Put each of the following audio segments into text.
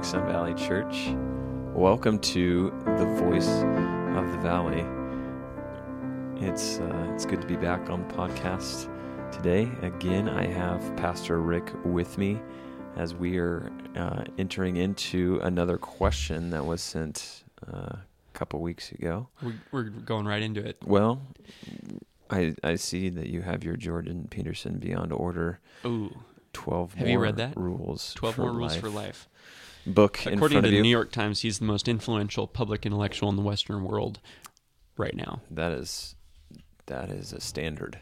morning, Sun Valley Church. Welcome to the Voice of the Valley. It's uh, it's good to be back on the podcast today. Again, I have Pastor Rick with me as we are uh, entering into another question that was sent uh, a couple weeks ago. We're, we're going right into it. Well, I I see that you have your Jordan Peterson Beyond Order Ooh, 12 Have more you read that? rules 12 for more rules life for life. Book in According to the you. New York Times, he's the most influential public intellectual in the Western world right now. That is that is a standard.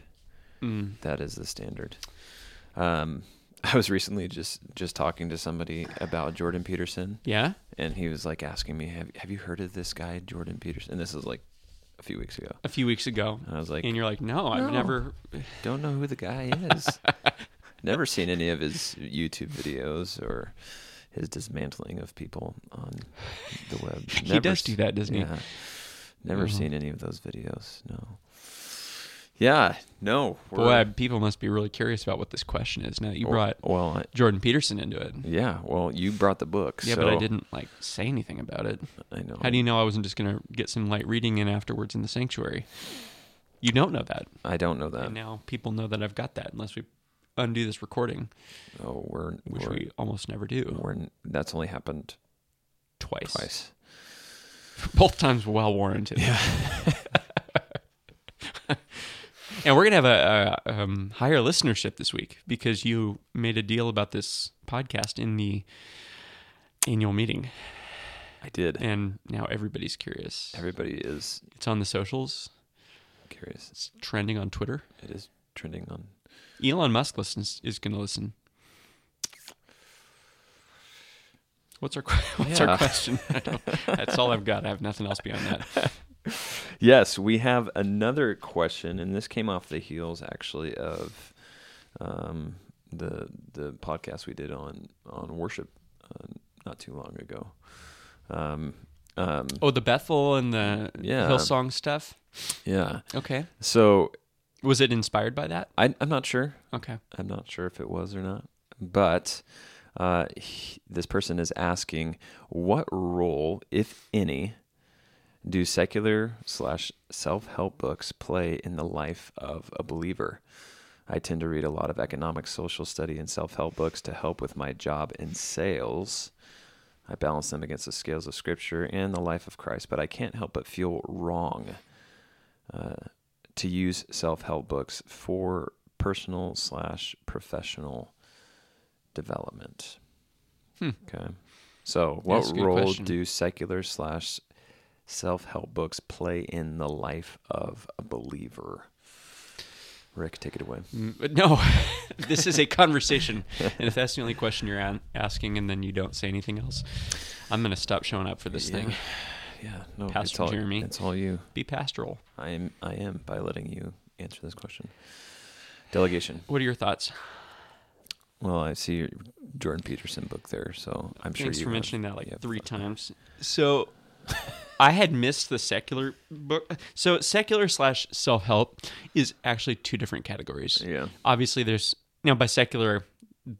Mm. That is the standard. Um, I was recently just just talking to somebody about Jordan Peterson, Yeah? and he was like asking me, "Have Have you heard of this guy, Jordan Peterson?" And this was like a few weeks ago, A few weeks ago. and I was like, and you're like, no, I've never. "Don't know who the guy is. Never seen any of his YouTube videos or his dismantling of people on the web. He Never does s- do that, doesn't he? yeah. Never Mhm. seen any of those videos. No. Yeah, no. Boy, people must be really curious about what this question is now that you brought Well, I, Jordan Peterson into it. yeah. Well, you brought the book. Yeah, so but I didn't like say anything about it. I know. How do you know I wasn't just going to get some light reading in afterwards in the sanctuary? You don't know that. I don't know that. and now people know that I've got that unless we undo this recording, Oh, we're which we're, we almost never do. we're that's only happened Twice. twice. Both times well warranted. Yeah. And we're going to have a, a um, higher listenership this week because you made a deal about this podcast in the annual meeting. I did. And now everybody's curious. Everybody is It's on the socials, curious. it's trending on Twitter. It is trending on. Elon Musk listens is going to listen. What's our what's Yeah. our question? That's all I've got. I have nothing else beyond that. Yes, we have another question, and this came off the heels actually of um, the the podcast we did on on worship uh, not too long ago. Um, um, Oh, the Bethel and the Yeah. Hillsong stuff. yeah. Okay. So Was it inspired by that? I, I'm not sure. Okay. I'm not sure if it was or not, but uh, he, this person is asking, what role, if any, do secular slash self help books play in the life of a believer? I tend to read a lot of economic, social study, and self help books to help with my job in sales. I balance them against the scales of Scripture and the life of Christ, but I can't help but feel wrong uh, to use self help books for personal slash professional development. Hmm. Okay. So, what role question. do secular slash self help books play in the life of a believer? Rick, take it away. Mm, but No, this is a conversation. And if that's the only question you're asking and then you don't say anything else, I'm going to stop showing up for this thing. Yeah, no, it's Pastor all, Jeremy. It's all you. Be pastoral. I am. I am by letting you answer this question. Delegation. What are your thoughts? Well, I see your Jordan Peterson book there, so I'm sure Thanks you for mentioning that like three times. So I had missed the secular book. So secular slash self help is actually two different categories. Yeah. Obviously, there's now by secular,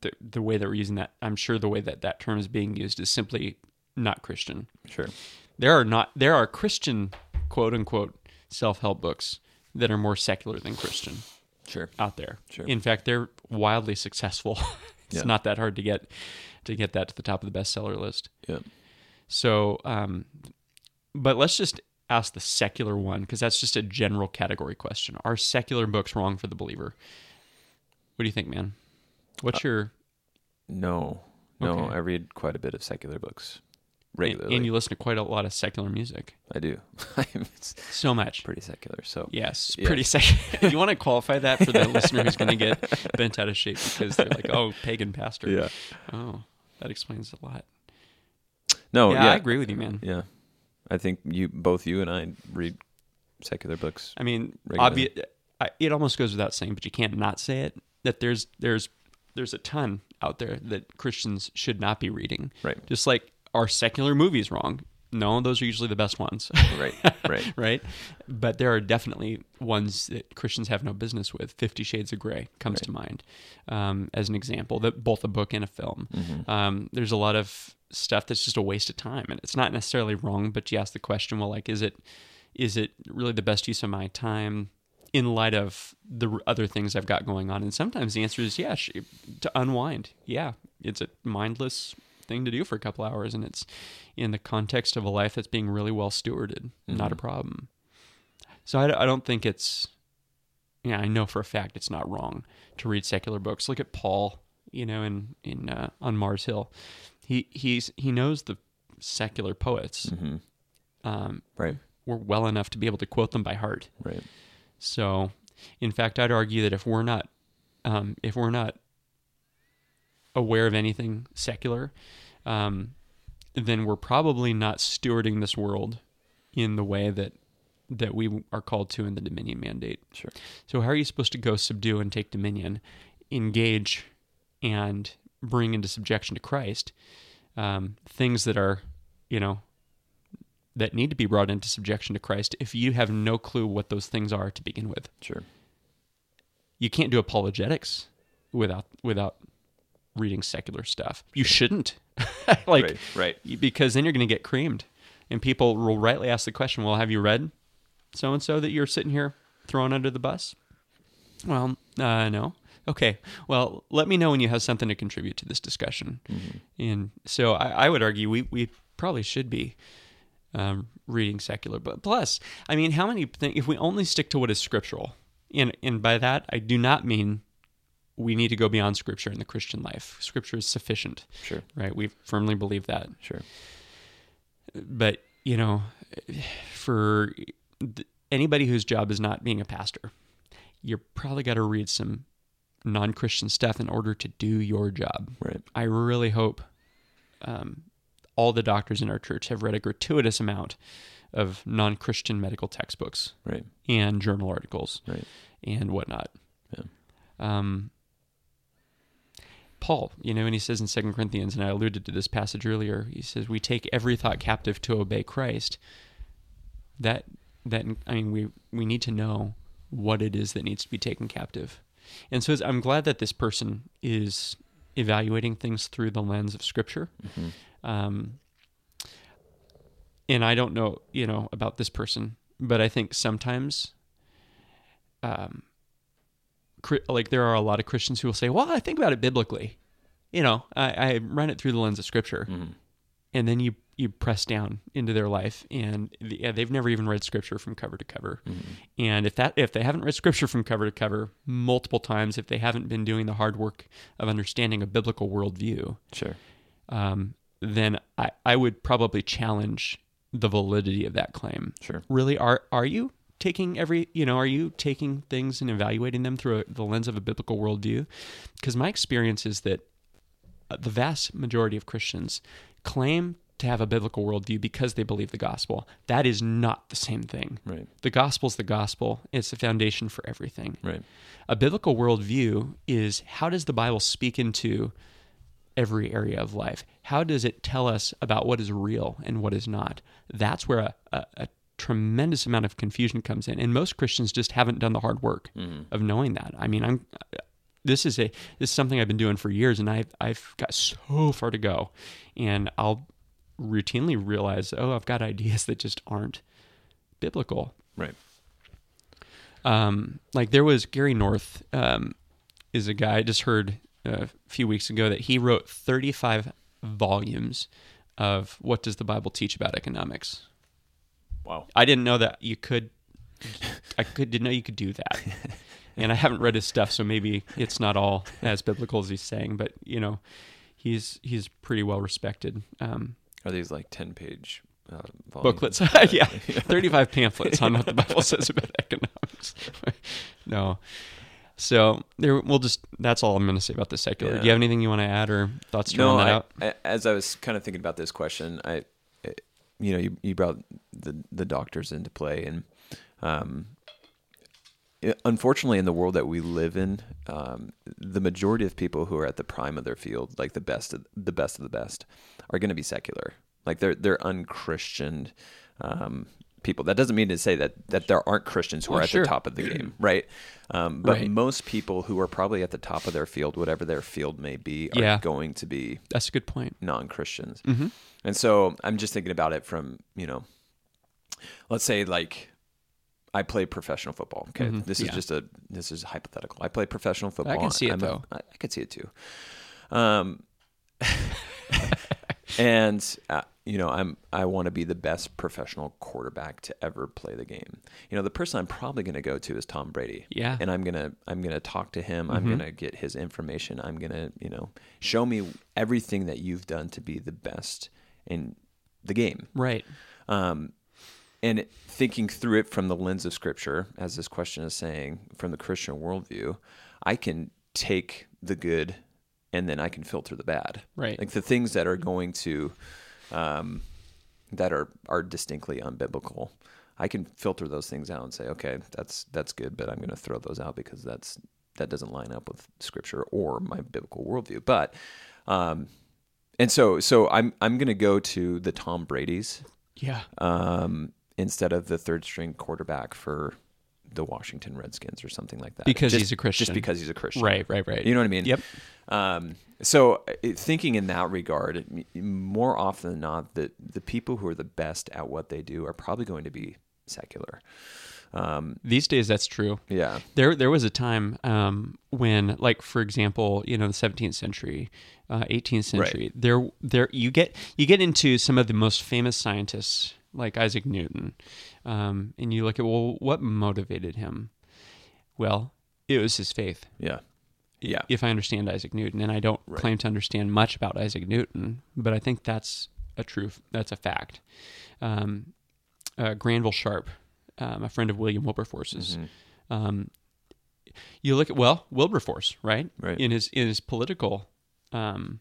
the the way that we're using that, I'm sure the way that that term is being used is simply not Christian. Sure. There are not there are Christian quote unquote self help books that are more secular than Christian Sure. out there. Sure. In fact, they're wildly successful. it's Yeah. not that hard to get to get that to the top of the bestseller list. Yeah. So, um, but let's just ask the secular one because that's just a general category question. Are secular books wrong for the believer? What do you think, man? What's your No. No, Okay. I read quite a bit of secular books regularly. and you listen to quite a lot of secular music? I do. it's So much. pretty secular. So Yes, Yeah. pretty secular. you want to qualify that for the listener who's going to get bent out of shape because they're like, "Oh, pagan pastor." yeah. Oh, that explains a lot. No, yeah, yeah. I agree with you, man. Yeah. I think you both you and I read secular books. I mean, obvious. It almost goes without saying, but you can't not say it. That there's there's there's a ton out there that Christians should not be reading. Right. Just like are secular movies wrong? no, those are usually the best ones. Right. Right. right? But there are definitely ones that Christians have no business with. Fifty Shades of Grey comes to mind um, as an example, that both a book and a film. Mm-hmm. Um, there's a lot of stuff that's just a waste of time, and it's not necessarily wrong. But you ask the question, well, like, is it is it really the best use of my time? In light of the other things I've got going on, and sometimes the answer is yeah, to unwind. Yeah, it's a mindless thing to do for a couple hours, and it's in the context of a life that's being really well stewarded. Not a problem. So I, I don't think it's, yeah, I know for a fact it's not wrong to read secular books. Look at Paul, you know, in in uh, on Mars Hill, he he's he knows the secular poets. Mm-hmm. Um, Right. we're well enough to be able to quote them by heart. Right. So, in fact, I'd argue that if we're not, um, if we're not aware of anything secular, um, then we're probably not stewarding this world in the way that that we are called to in the dominion mandate. Sure. So, how are you supposed to go subdue and take dominion, engage, and bring into subjection to Christ um, things that are, you know, that need to be brought into subjection to Christ if you have no clue what those things are to begin with? Sure. You can't do apologetics without without reading secular stuff. You shouldn't, like, right. Right. because then you're going to get creamed, and people will rightly ask the question, "Well, have you read so and so that you're sitting here throwing under the bus?" Well, uh, no. Okay. Well, let me know when you have something to contribute to this discussion. And so I, I would argue we, we probably should be um, reading secular. But plus, I mean, how many think if we only stick to what is scriptural, and and by that I do not mean we need to go beyond scripture in the Christian life. Scripture is sufficient, Sure. right? We firmly believe that Sure. but you know for th- anybody whose job is not being a pastor you're probably got to read some non-christian stuff in order to do your job Right. i really hope um, all the doctors in our church have read a gratuitous amount of non-christian medical textbooks Right. and journal articles Right. and whatnot Yeah. um, Paul, you know, and he says in Second Corinthians, and I alluded to this passage earlier. He says, "We take every thought captive to obey Christ." That that I mean, we we need to know what it is that needs to be taken captive, and so I'm glad that this person is evaluating things through the lens of Scripture. Um, and I don't know, you know, about this person, but I think sometimes, um, like there are a lot of Christians who will say, "Well, I think about it biblically." You know, I, I run it through the lens of Scripture, Mhm. and then you you press down into their life, and the, yeah, they've never even read Scripture from cover to cover. And if that if they haven't read Scripture from cover to cover multiple times, if they haven't been doing the hard work of understanding a biblical worldview, Sure. um, then I, I would probably challenge the validity of that claim. Sure. Really, are are you taking every you know are you taking things and evaluating them through the lens of a biblical worldview? Because my experience is that uh, the vast majority of Christians claim to have a biblical worldview because they believe the gospel. That is not the same thing. Right. The gospel's the gospel. It's the foundation for everything. Right. A biblical worldview is how does the Bible speak into every area of life? How does it tell us about what is real and what is not? That's where a, a, a tremendous amount of confusion comes in, and most Christians just haven't done the hard work of knowing that. I mean, I'm this is a this is something I've been doing for years, and I've I've got so far to go, and I'll routinely realize, oh, I've got ideas that just aren't biblical Right. um, like there was Gary North um, is a guy I just heard a few weeks ago that he wrote 35 volumes of what does the Bible teach about economics. Wow. I didn't know that you could. I could didn't know you could do that, and I haven't read his stuff, so maybe it's not all as biblical as he's saying. But you know, he's he's pretty well respected. Um, Are these like ten page uh, booklets. yeah, 35 pamphlets on what the Bible says about economics. no. So there, we'll just. That's all I'm going to say about the secular. Do you have anything you want to add or thoughts to No, round that I, out? I- as I was kind of thinking about this question, I, you know, you, you brought the the doctors into play, and um, unfortunately, in the world that we live in, um, the majority of people who are at the prime of their field, like the best of the best of the best, are going to be secular. Like they're they're unchristian um, people. That doesn't mean to say that that there aren't Christians who Well, are at sure. the top of the game, right? Um, but Right. most people who are probably at the top of their field, whatever their field may be, are Yeah. going to be That's a good point. non-Christians. Mm-hmm. And so I'm just thinking about it from, you know, let's say like I play professional football. Okay. Mhm. This is Yeah. just a this is hypothetical. I play professional football. I can see it, I'm though. I I could see it too. Um and uh, you know, I'm I want to be the best professional quarterback to ever play the game. You know, the person I'm probably going to go to is Tom Brady Yeah. and I'm gonna I'm gonna talk to him. I'm Mhm. gonna get his information. I'm gonna you know show me everything that you've done to be the best in the game. Right. Um, and thinking through it from the lens of Scripture, as this question is saying, from the Christian worldview, I can take the good and then I can filter the bad. Right. Like the things that are going to, um, that are are distinctly unbiblical. I can filter those things out and say, okay, that's that's good, but I'm going to throw those out because that's that doesn't line up with Scripture or my biblical worldview. But, um, and so so I'm I'm going to go to the Tom Brady's Yeah. um, instead of the third string quarterback for the Washington Redskins or something like that. Because Just- he's a Christian. Just because he's a Christian. Right. Right. Right. You know what I mean? Yep. Um, so uh, thinking in that regard, more often than not, the the people who are the best at what they do are probably going to be secular. Um, These days, that's true. yeah. There, there was a time um, when, like, for example, you know, the 17th century, uh, 18th century. There, there, you get you get into some of the most famous scientists, like Isaac Newton, um, and you look at well, what motivated him? Well, it was his faith. Yeah. Yeah. If I understand Isaac Newton, and I don't Right. claim to understand much about Isaac Newton, but I think that's a truth. That's a fact. Um, uh, Granville Sharp, um, a friend of William Wilberforce's. Mhm. Um, you look at well Wilberforce, right? Right. In his in his political, um,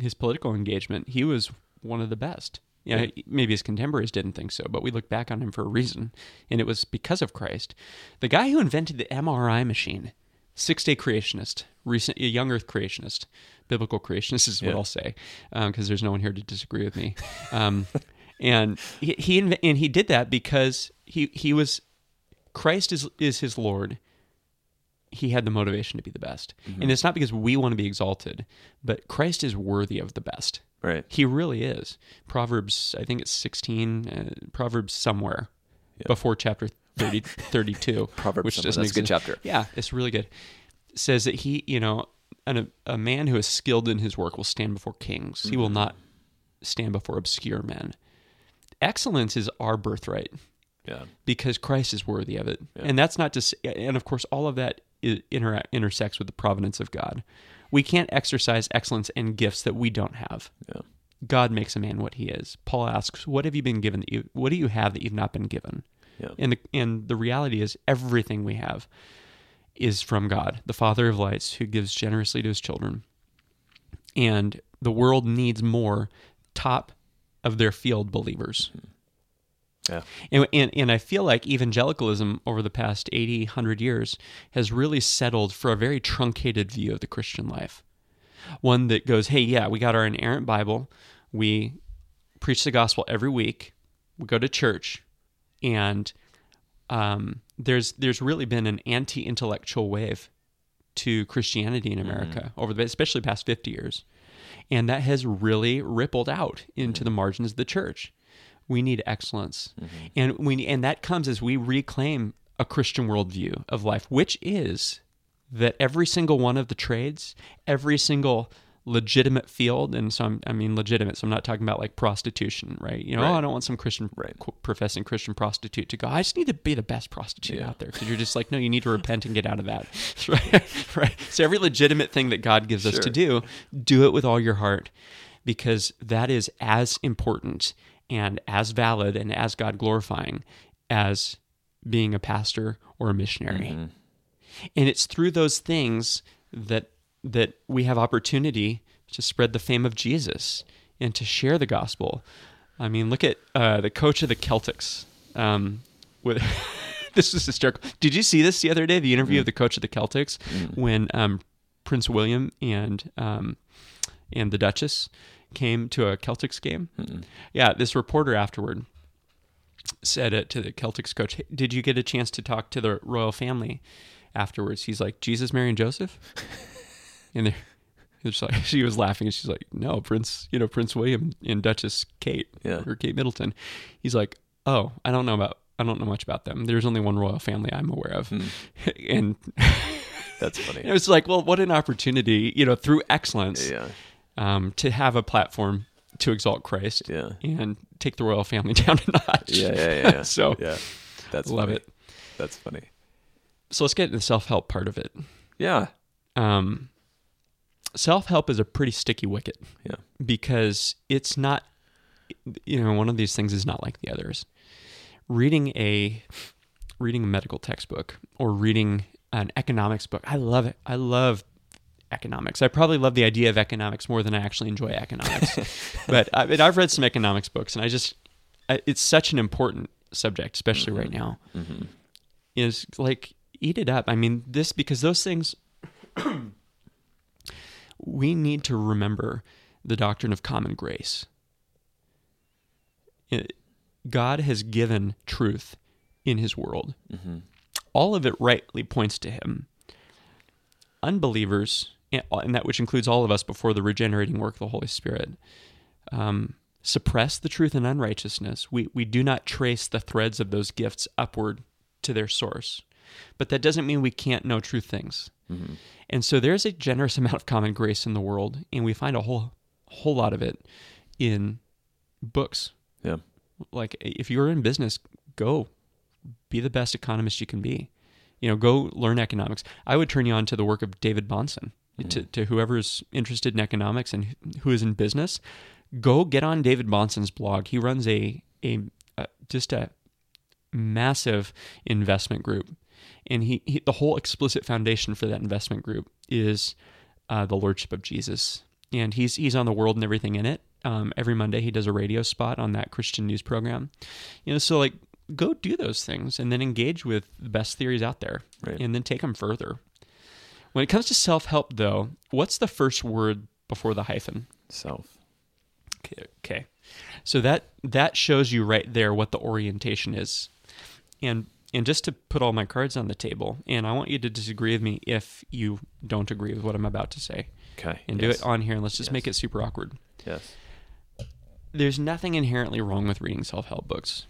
his political engagement, he was one of the best. Yeah, Yeah. maybe his contemporaries didn't think so, but we look back on him for a reason, and it was because of Christ. The guy who invented the MRI machine, six day creationist, recent a young Earth creationist, biblical creationist is what Yeah. I'll say, because there's no one here to disagree with me. Um, and he, he inv- and he did that because he he was Christ is is his Lord. He had the motivation to be the best, and it's not because we want to be exalted, but Christ is worthy of the best. Right. He really is. Proverbs, I think it's 16, uh, Proverbs somewhere before chapter 30, 32. Proverbs which doesn't That's a good chapter. Yeah, it's really good. Says that he, you know, an, a man who is skilled in his work will stand before kings. He Mm-hmm. will not stand before obscure men. Excellence is our birthright Yeah. because Christ is worthy of it. Yeah. And that's not to say, and of course, all of that i- intera- intersects with the providence of God. We can't exercise excellence and gifts that we don't have. Yeah. God makes a man what he is. Paul asks, "What have you been given? That you, what do you have that you've not been given?" Yeah. And the, and the reality is, everything we have is from God, the Father of lights, who gives generously to his children. And the world needs more top of their field believers. Mm-hmm. Yeah. And, and, and I feel like evangelicalism over the past 80, 100 years has really settled for a very truncated view of the Christian life. One that goes, hey, yeah, we got our inerrant Bible. We preach the gospel every week. We go to church. And um, there's, there's really been an anti intellectual wave to Christianity in America over the, especially the past 50 years. And that has really rippled out into the margins of the church. We need excellence. Mm-hmm. And we and that comes as we reclaim a Christian worldview of life, which is that every single one of the trades, every single legitimate field, and so I'm, I mean legitimate, so I'm not talking about like prostitution, right? You know, Right. oh, I don't want some Christian Right. qu- professing Christian prostitute to go. I just need to be the best prostitute Yeah. out there because you're just like, no, you need to repent and get out of that, right? right. So every legitimate thing that God gives us to do, do it with all your heart, because that is as important and as valid and as God glorifying as being a pastor or a missionary. Mm-hmm. And it's through those things that that we have opportunity to spread the fame of Jesus and to share the gospel. I mean, look at uh, the coach of the Celtics. Um, with this is hysterical. Did you see this the other day? The interview of the coach of the Celtics when um, Prince William and um, and the Duchess came to a Celtics game. Mm-mm. Yeah, this reporter afterward said it to the Celtics coach. "Hey, Did you get a chance to talk to the royal family afterwards? He's like, Jesus, Mary, and Joseph. and they're, it's like she was laughing, and she's like, No, Prince, you know, Prince William and Duchess Kate Yeah. or Kate Middleton. He's like, Oh, I don't know about. I don't know much about them. There's only one royal family I'm aware of, Hmm. and That's funny. it was like, well, what an opportunity, you know, through excellence, yeah. Um, to have a platform to exalt Christ Yeah. and take the royal family down a notch. Yeah. Yeah. Yeah. yeah. so yeah. That's love funny. it. That's funny. So let's get into the self help part of it. Yeah. Um, self help is a pretty sticky wicket. Yeah. Because it's not, you know, one of these things is not like the others. Reading a reading a medical textbook or reading an economics book, I love it. I love economics. I probably love the idea of economics more than I actually enjoy economics. but I mean, I've read some economics books, and I just I- it's such an important subject, especially right now. Mm-hmm. Is like eat it up. I mean, this because those things we need to remember the doctrine of common grace. It- God has given truth in his world. Mm-hmm. All of it rightly points to him. Unbelievers, and and that which includes all of us before the regenerating work of the Holy Spirit, um, suppress the truth in unrighteousness. We, we do not trace the threads of those gifts upward to their source. But that doesn't mean we can't know true things. Mm-hmm. And so there's a generous amount of common grace in the world, and we find a whole whole lot of it in books. Yeah. Like if you're in business, go be the best economist you can be. You know, go learn economics. I would turn you on to the work of David Bahnsen. To, to whoever's interested in economics and who is in business, go get on David Bahnsen's blog. He runs a a, a just a massive investment group, and he, he the whole explicit foundation for that investment group is uh, the lordship of Jesus, and he's he's on the world and everything in it. Um, every Monday he does a radio spot on that Christian news program, you know. So like, go do those things and then engage with the best theories out there, Right. and then take them further. When it comes to self help, though, what's the first word before the hyphen? Self. Okay, okay. So that that shows you right there what the orientation is. And and just to put all my cards on the table, and I want you to disagree with me if you don't agree with what I'm about to say. Okay. And yes. do it on here and let's just Yes. make it super awkward. Yes. There's nothing inherently wrong with reading self-help books.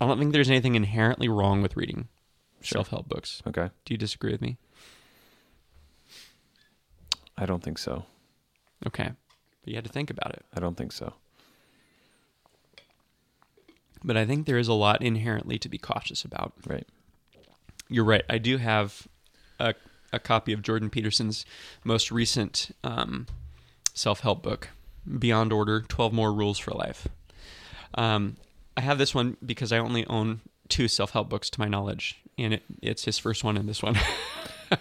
I don't think there's anything inherently wrong with reading Sure. self-help books. Okay. Do you disagree with me? I don't think so. Okay. But you had to think about it. I don't think so. But I think there is a lot inherently to be cautious about. Right. You're right. I do have a, a copy of Jordan Peterson's most recent um, self help book, Beyond Order 12 More Rules for Life. Um, I have this one because I only own two self help books to my knowledge, and it, it's his first one and this one.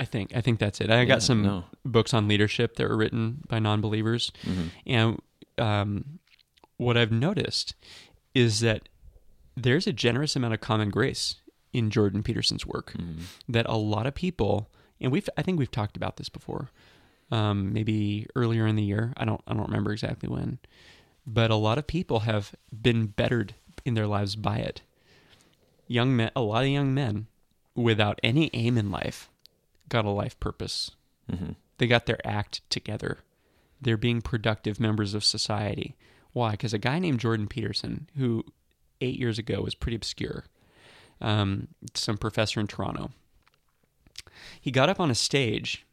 I think I think that's it. I Yeah, got some no. books on leadership that were written by non believers, Mm-hmm. and um, what I've noticed is that there's a generous amount of common grace in Jordan Peterson's work Mm-hmm. that a lot of people, and we've I think we've talked about this before, um, maybe earlier in the year. I don't I don't remember exactly when, but a lot of people have been bettered in their lives by it. Young men, a lot of young men, without any aim in life, got a life purpose Mm-hmm. they got their act together. They're being productive members of society. Why? Because a guy named Jordan Peterson, who eight years ago was pretty obscure, um, some professor in Toronto, he got up on a stage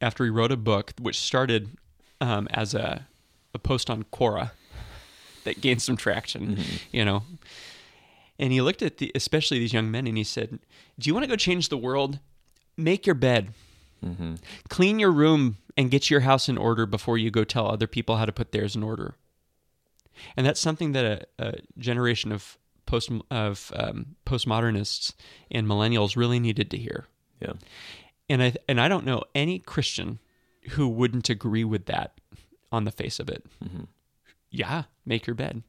after he wrote a book which started um, as a, a post on Quora that gained some traction, you know. And he looked at the, especially these young men, and he said, "Do you want to go change the world? Make your bed." Mm-hmm. clean your room and get your house in order before you go tell other people how to put theirs in order. And that's something that a, a generation of post of um, postmodernists and millennials really needed to hear. Yeah. And I and I don't know any Christian who wouldn't agree with that on the face of it. Mm-hmm. Yeah, make your bed.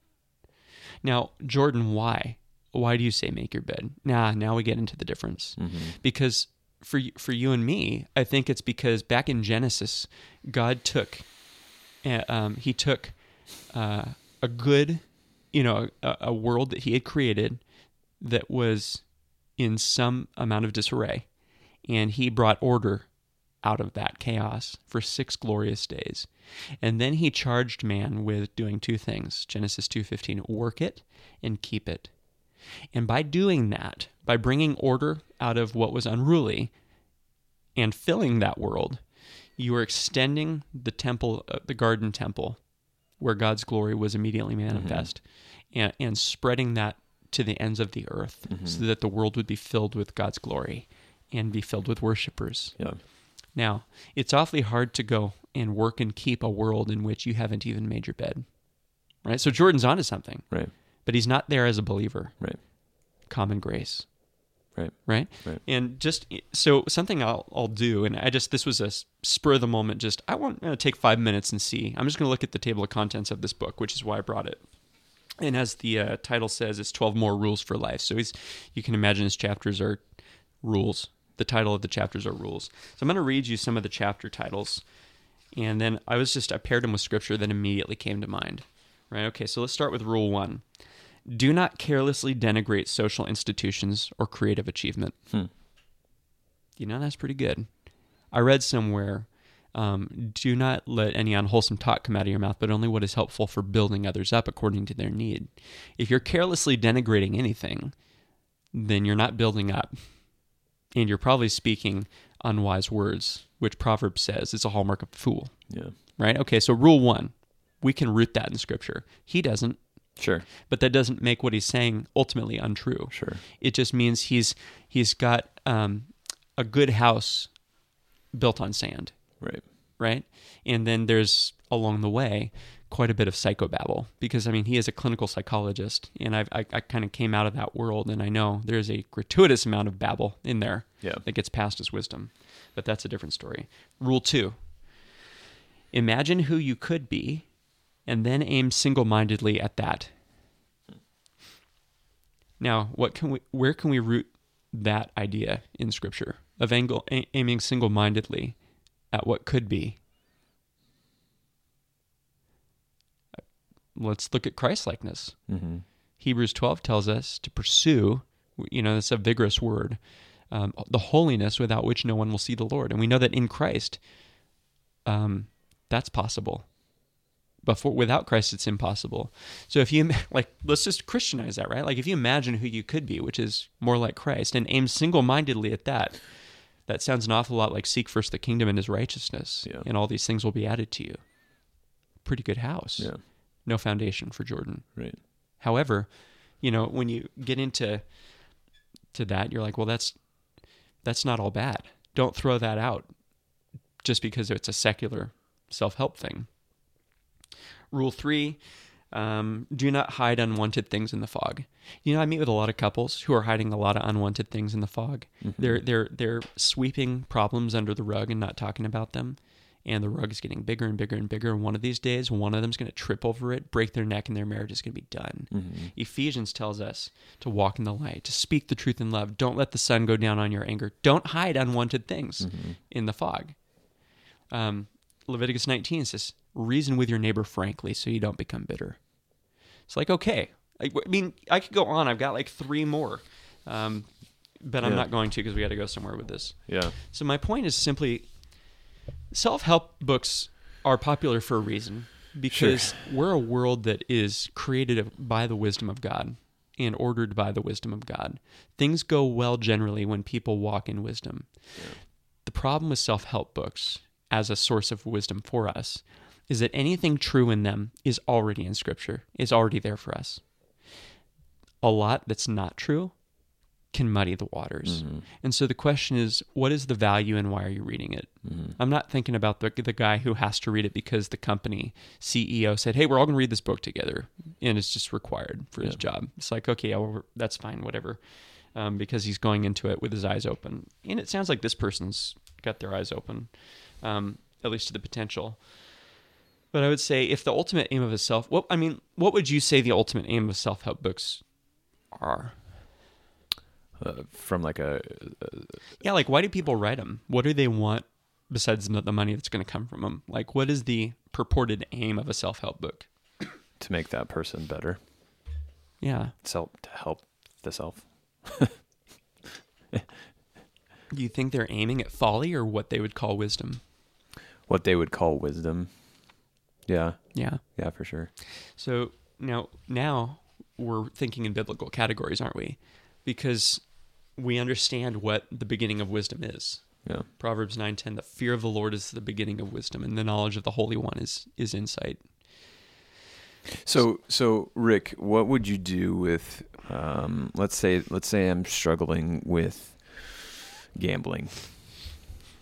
Now, Jordan, why? Why do you say make your bed? Nah, now we get into the difference Mm-hmm. because for for you and me, I think it's because back in Genesis, God took, uh, um, He took uh, a good, you know, a, a world that He had created that was in some amount of disarray, and He brought order out of that chaos for six glorious days. And then he charged man with doing two things. Genesis 2:15, work it and keep it. And by doing that, by bringing order out of what was unruly and filling that world, you are extending the temple, uh, the garden temple, where God's glory was immediately manifest, and, and spreading that to the ends of the earth so that the world would be filled with God's glory and be filled with worshipers. Yeah. Now, it's awfully hard to go and work and keep a world in which you haven't even made your bed. Right? So Jordan's onto something, Right. But he's not there as a believer. Right. Common grace. Right. Right? Right. And just so something I'll, I'll do, and I just, this was a spur of the moment, just, I want to take five minutes and see. I'm just going to look at the table of contents of this book, which is why I brought it. And as the uh, title says, it's 12 more rules for life. So he's, you can imagine his chapters are rules. The title of the chapters are rules. So I'm going to read you some of the chapter titles. And then I was just, I paired them with scripture that immediately came to mind. Right? Okay, so let's start with rule one do not carelessly denigrate social institutions or creative achievement. Hmm. You know, that's pretty good. I read somewhere um, do not let any unwholesome talk come out of your mouth, but only what is helpful for building others up according to their need. If you're carelessly denigrating anything, then you're not building up. And you're probably speaking unwise words, which Proverbs says is a hallmark of a fool, Yeah. right? Okay, so rule one, we can root that in scripture. He doesn't, Sure. but that doesn't make what he's saying ultimately untrue. Sure. It just means he's he's got um, a good house built on sand, Right. right? And then there's along the way quite a bit of psychobabble because I mean he is a clinical psychologist, and I've, I I kind of came out of that world, and I know there's a gratuitous amount of babble in there Yeah. that gets passed as wisdom, but that's a different story. Rule two: Imagine who you could be, and then aim single-mindedly at that. Now, what can we? Where can we root that idea in Scripture of angle, a- aiming single-mindedly at what could be? Let's look at Christ-likeness. Mm-hmm. Hebrews 12 tells us to pursue, you know, that's a vigorous word, um, the holiness without which no one will see the Lord. And we know that in Christ, um, that's possible. But for, without Christ, it's impossible. So if you, like, let's just Christianize that, right? Like, if you imagine who you could be, which is more like Christ, and aim single mindedly at that, that sounds an awful lot like seek first the kingdom and his righteousness, Yeah. and all these things will be added to you. Pretty good house. Yeah. No foundation for Jordan. Right. However, you know, when you get into to that, you're like, well, that's that's not all bad. Don't throw that out just because it's a secular self-help thing. Rule three: um, Do not hide unwanted things in the fog. You know, I meet with a lot of couples who are hiding a lot of unwanted things in the fog. They're they're they're sweeping problems under the rug and not talking about them. And the rug is getting bigger and bigger and bigger. And one of these days, one of them's going to trip over it, break their neck, and their marriage is going to be done. Mm-hmm. Ephesians tells us to walk in the light, to speak the truth in love. Don't let the sun go down on your anger. Don't hide unwanted things in the fog. Um, Leviticus 19 says, reason with your neighbor frankly so you don't become bitter. It's like, okay. I, I mean, I could go on. I've got like three more, um, but I'm Yeah. not going to because we got to go somewhere with this. Yeah. So my point is simply self-help books are popular for a reason because we're a world that is created by the wisdom of God and ordered by the wisdom of God. Things go well generally when people walk in wisdom. The problem with self-help books as a source of wisdom for us is that anything true in them is already in scripture, is already there for us. A lot that's not true can muddy the waters. And so the question is, what is the value and why are you reading it? I'm not thinking about the, the guy who has to read it because the company CEO said, hey, we're all going to read this book together. And it's just required for his job. It's like, okay, well, that's fine, whatever. Um, because he's going into it with his eyes open. And it sounds like this person's got their eyes open, um, at least to the potential. But I would say if the ultimate aim of a self, what I mean, what would you say the ultimate aim of self help books are? uh, from like a Yeah, like why do people write them? What do they want besides the the money that's going to come from them? Like, what is the purported aim of a self help book? to make that person better, Yeah. self to help the self. Do you think they're aiming at folly or what they would call wisdom? What they would call wisdom. Yeah, Yeah. yeah, for sure. So now, now we're thinking in biblical categories, aren't we? Because we understand what the beginning of wisdom is. Yeah, Proverbs nine ten: the fear of the Lord is the beginning of wisdom, and the knowledge of the Holy One is is insight. So, so Rick, what would you do with, um, let's say, let's say I'm struggling with gambling.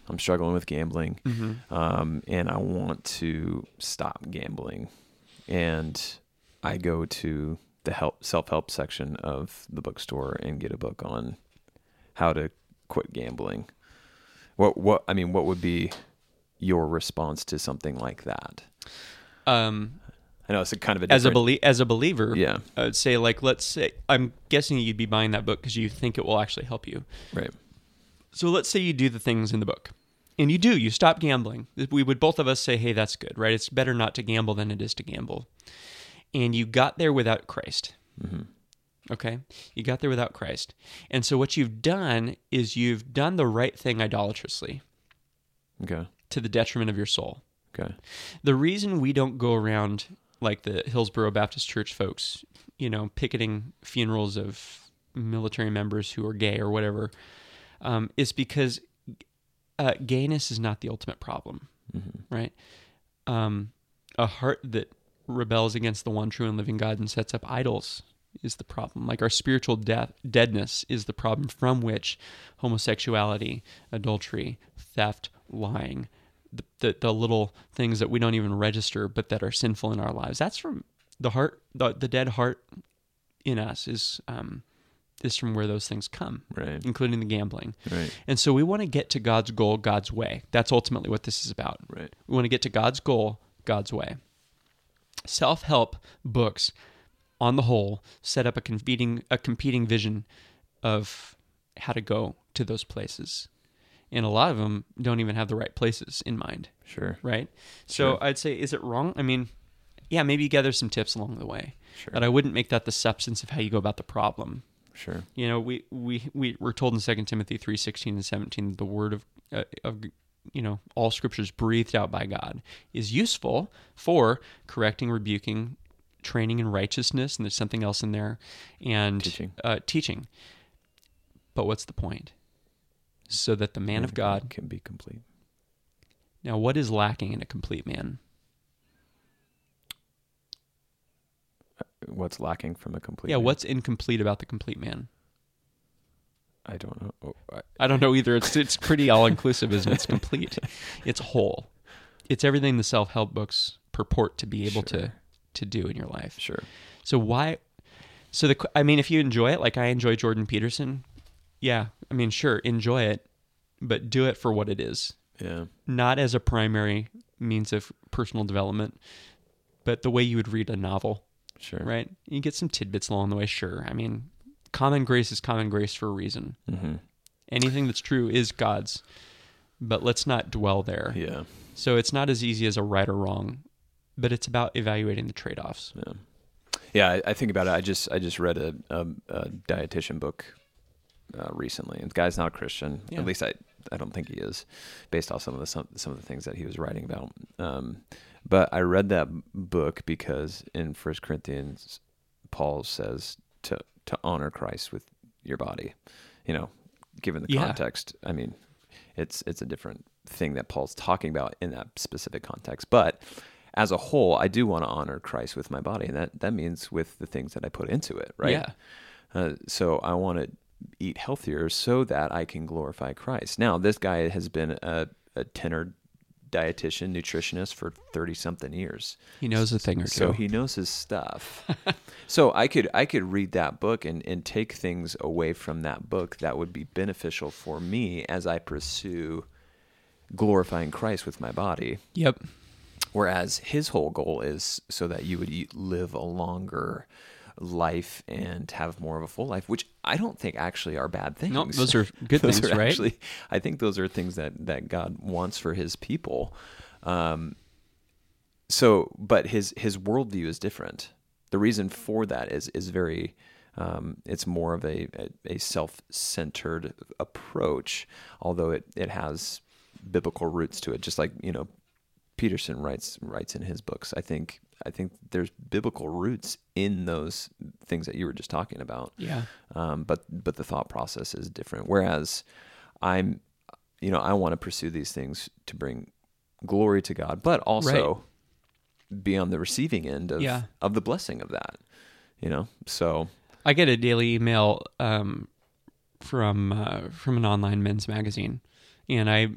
I'm struggling with gambling, Mm-hmm. um, and I want to stop gambling, and I go to the help self help section of the bookstore and get a book on how to quit gambling. What what I mean, what would be your response to something like that? Um, I know it's a kind of a as a belie- as a believer, yeah I would say like let's say I'm guessing you'd be buying that book because you think it will actually help you. right So let's say you do the things in the book. And you do, you stop gambling. We would both of us say, hey, that's good, right? It's better not to gamble than it is to gamble. And you got there without Christ. hmm Okay? You got there without Christ. And so what you've done is you've done the right thing idolatrously okay to the detriment of your soul. okay The reason we don't go around like the Westboro Baptist Church folks, you know, picketing funerals of military members who are gay or whatever, um, is because uh, gayness is not the ultimate problem, hmm right? Um, a heart that rebels against the one true and living God and sets up idols is the problem. Like our spiritual death, deadness is the problem from which homosexuality, adultery, theft, lying, the, the, the little things that we don't even register but that are sinful in our lives. That's from the heart, the, the dead heart in us is um, is from where those things come, right including the gambling. right And so we want to get to God's goal God's way. That's ultimately what this is about. right We want to get to God's goal God's way. Self help books, on the whole, set up a competing a competing vision of how to go to those places, and a lot of them don't even have the right places in mind. sure Right. So Sure. I'd say, is it wrong? I mean, yeah, maybe you gather some tips along the way, sure but I wouldn't make that the substance of how you go about the problem. Sure You know, we we we we're told in Second Timothy three sixteen and seventeen that the word of uh, of you know all scriptures breathed out by God is useful for correcting, rebuking, training in righteousness, and there's something else in there, and Teaching. Uh, teaching. But what's the point? So that the man of God. can be complete Now, what is lacking in a complete man? What's lacking from a complete yeah, man? what's incomplete about the complete man? I don't know oh, I, I don't know either. It's it's pretty all inclusive, isn't it? It's complete. It's whole. It's everything the self help books purport to be able to Sure. to do in your life. sure So why? So the I mean, if you enjoy it, like I enjoy Jordan Peterson, yeah, I mean, sure, enjoy it, but do it for what it is, yeah not as a primary means of personal development, but the way you would read a novel, sure right? You get some tidbits along the way, sure. I mean, common grace is common grace for a reason. hmm Anything that's true is God's, but let's not dwell there. yeah So it's not as easy as a right or wrong, but it's about evaluating the trade offs. yeah yeah I, I think about it I just I just read a a, a dietitian book uh, recently and the guy's not a Christian Yeah. at least I I don't think he is based off some of the some, some of the things that he was writing about um but I read that book because in First Corinthians Paul says to to honor Christ with your body you know given the Yeah. context I mean it's it's a different thing that Paul's talking about in that specific context but as a whole I do want to honor Christ with my body and that that means with the things that I put into it right Yeah. uh, so I want to eat healthier so that I can glorify Christ. Now, this guy has been a, a tenor dietitian, nutritionist for 30 something years. He knows a thing or two. So he knows his stuff. so I could I could read that book and, and take things away from that book that would be beneficial for me as I pursue glorifying Christ with my body. Yep. Whereas his whole goal is so that you would eat, live a longer, life and have more of a full life, which I don't think actually are bad things. No, those are good those things, are right? Actually, I think those are things that that God wants for His people. Um, so, but his his worldview is different. The reason for that is is very. Um, it's more of a, a, a self-centered approach, although it, it has biblical roots to it. Just like you know, Peterson writes writes in his books. I think I think there's biblical roots in those things that you were just talking about. Yeah. Um, but but the thought process is different. Whereas I'm, you know, I want to pursue these things to bring glory to God, but also be on the receiving end of Yeah. of the blessing of that. You know, so I get a daily email um, from uh, from an online men's magazine, and I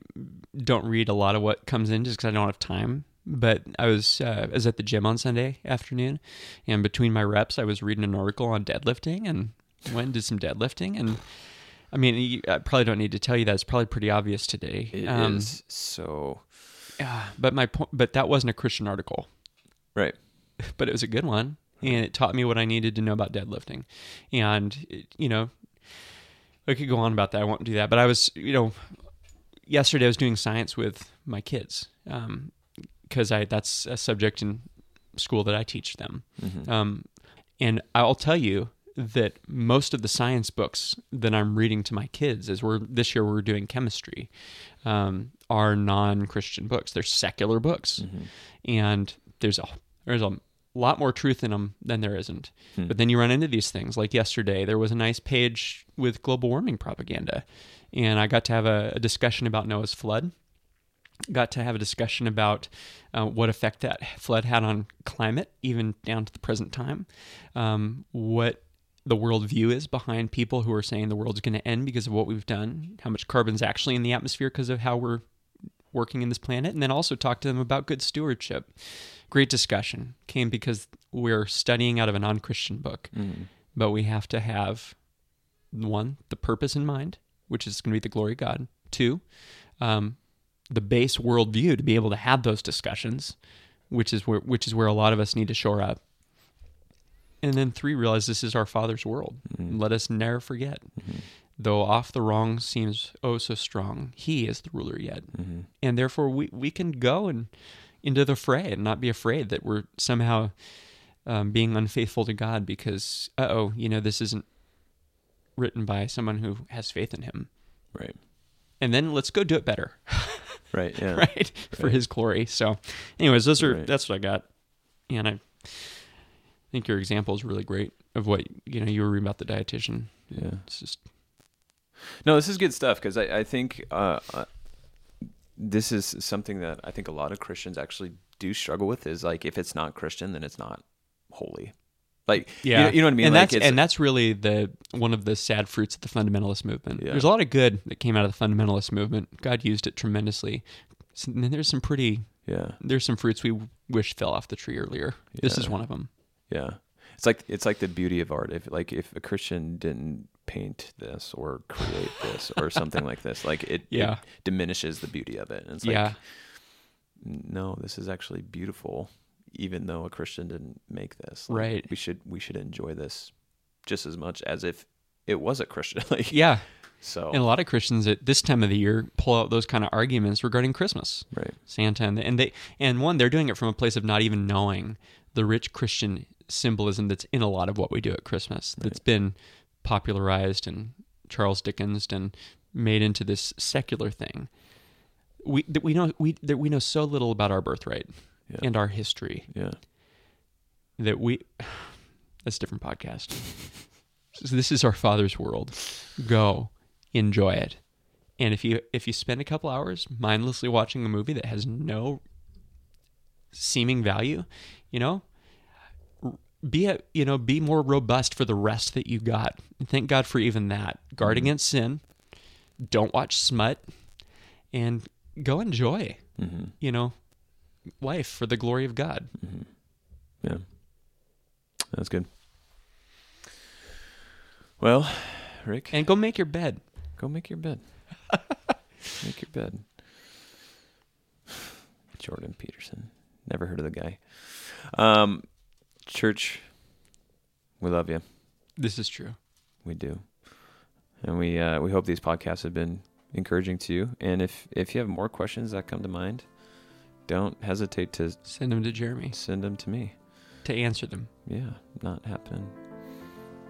don't read a lot of what comes in just because I don't have time. But I was uh, I was at the gym on Sunday afternoon, and between my reps, I was reading an article on deadlifting, and went and did some deadlifting. And I mean, I probably don't need to tell you that; it's probably pretty obvious today. it is Um, so yeah, but my point, but that wasn't a Christian article. right. but it was a good one and it taught me what I needed to know about deadlifting. And it, you know, I could go on about that. I won't do that. But I was, you know, yesterday I was doing science with my kids because I that's a subject in school that I teach them. Um, and I'll tell you that most of the science books that I'm reading to my kids, as we're this year we're doing chemistry, um, are non-Christian books. They're secular books, and there's a there's a lot more truth in them than there isn't. But then you run into these things. Like yesterday, there was a nice page with global warming propaganda, and I got to have a, a discussion about Noah's flood got to have a discussion about uh, what effect that flood had on climate, even down to the present time. Um, what the worldview is behind people who are saying the world's going to end because of what we've done, how much carbon's actually in the atmosphere because of how we're working in this planet, and then also talk to them about good stewardship. Great discussion came because we're studying out of a non Christian book, mm. but we have to have one, the purpose in mind, which is going to be the glory of God. Two, um, the base worldview to be able to have those discussions, which is where which is where a lot of us need to shore up. And then three, realize this is our Father's world. Mm. Let us never forget. Mm-hmm. Though off the wrong seems oh so strong, He is the ruler yet, and therefore we we can go and into the fray and not be afraid that we're somehow um, being unfaithful to God because uh oh, you know this isn't written by someone who has faith in Him. Right. And then let's go do it better. Right. Yeah. right for his glory so anyways those are Right. that's what i got and i think your example is really great of what you know you were reading about the dietitian Yeah. it's just No, this is good stuff because I, I think uh, uh, this is something that I think a lot of Christians actually do struggle with. Is like if it's not Christian, then it's not holy. Like, you know, you know what I mean? and like that's and that's really the one of the sad fruits of the fundamentalist movement Yeah. there's a lot of good that came out of the fundamentalist movement god used it tremendously and then there's some pretty yeah, there's some fruits we wish fell off the tree earlier this is one of them yeah. It's like it's like the beauty of art. If like if a Christian didn't paint this or create this or something like this, like it, Yeah. it diminishes the beauty of it. And it's like, yeah no, this is actually beautiful, even though a Christian didn't make this. Like, Right. We should we should enjoy this just as much as if it was a Christian. like yeah so. and a lot of christians at this time of the year pull out those kind of arguments regarding christmas right. Santa and, and they and one they're doing it from a place of not even knowing the rich Christian symbolism that's in a lot of what we do at Christmas that's been popularized and Charles Dickens and made into this secular thing. We that we know we that we know so little about our birthright Yeah. and our history Yeah. that we that's a different podcast. So this is our Father's world. Go enjoy it. And if you if you spend a couple hours mindlessly watching a movie that has no seeming value, you know, be a you know be more robust for the rest that you got. And thank God for even that. Guard against sin. Don't watch smut, and go enjoy. Mm-hmm. You know, life for the glory of God. Yeah. That's good. Well, Rick, And go make your bed. go make your bed. make your bed. Jordan Peterson. Never heard of the guy. Um, church, We love you. This is true. We do. And we uh, we hope these podcasts have been encouraging to you. And if if you have more questions that come to mind, don't hesitate to Send them to Jeremy send them to me. to answer them. Yeah, not happening.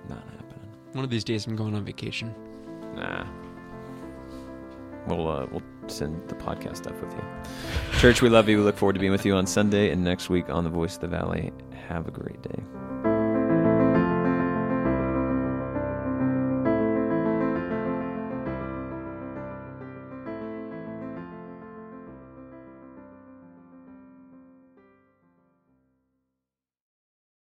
Not happening. One of these days, I'm going on vacation. Nah. We'll uh, we'll send the podcast stuff with you. Church, we love you. We look forward to being with you on Sunday and next week on the Voice of the Valley. Have a great day.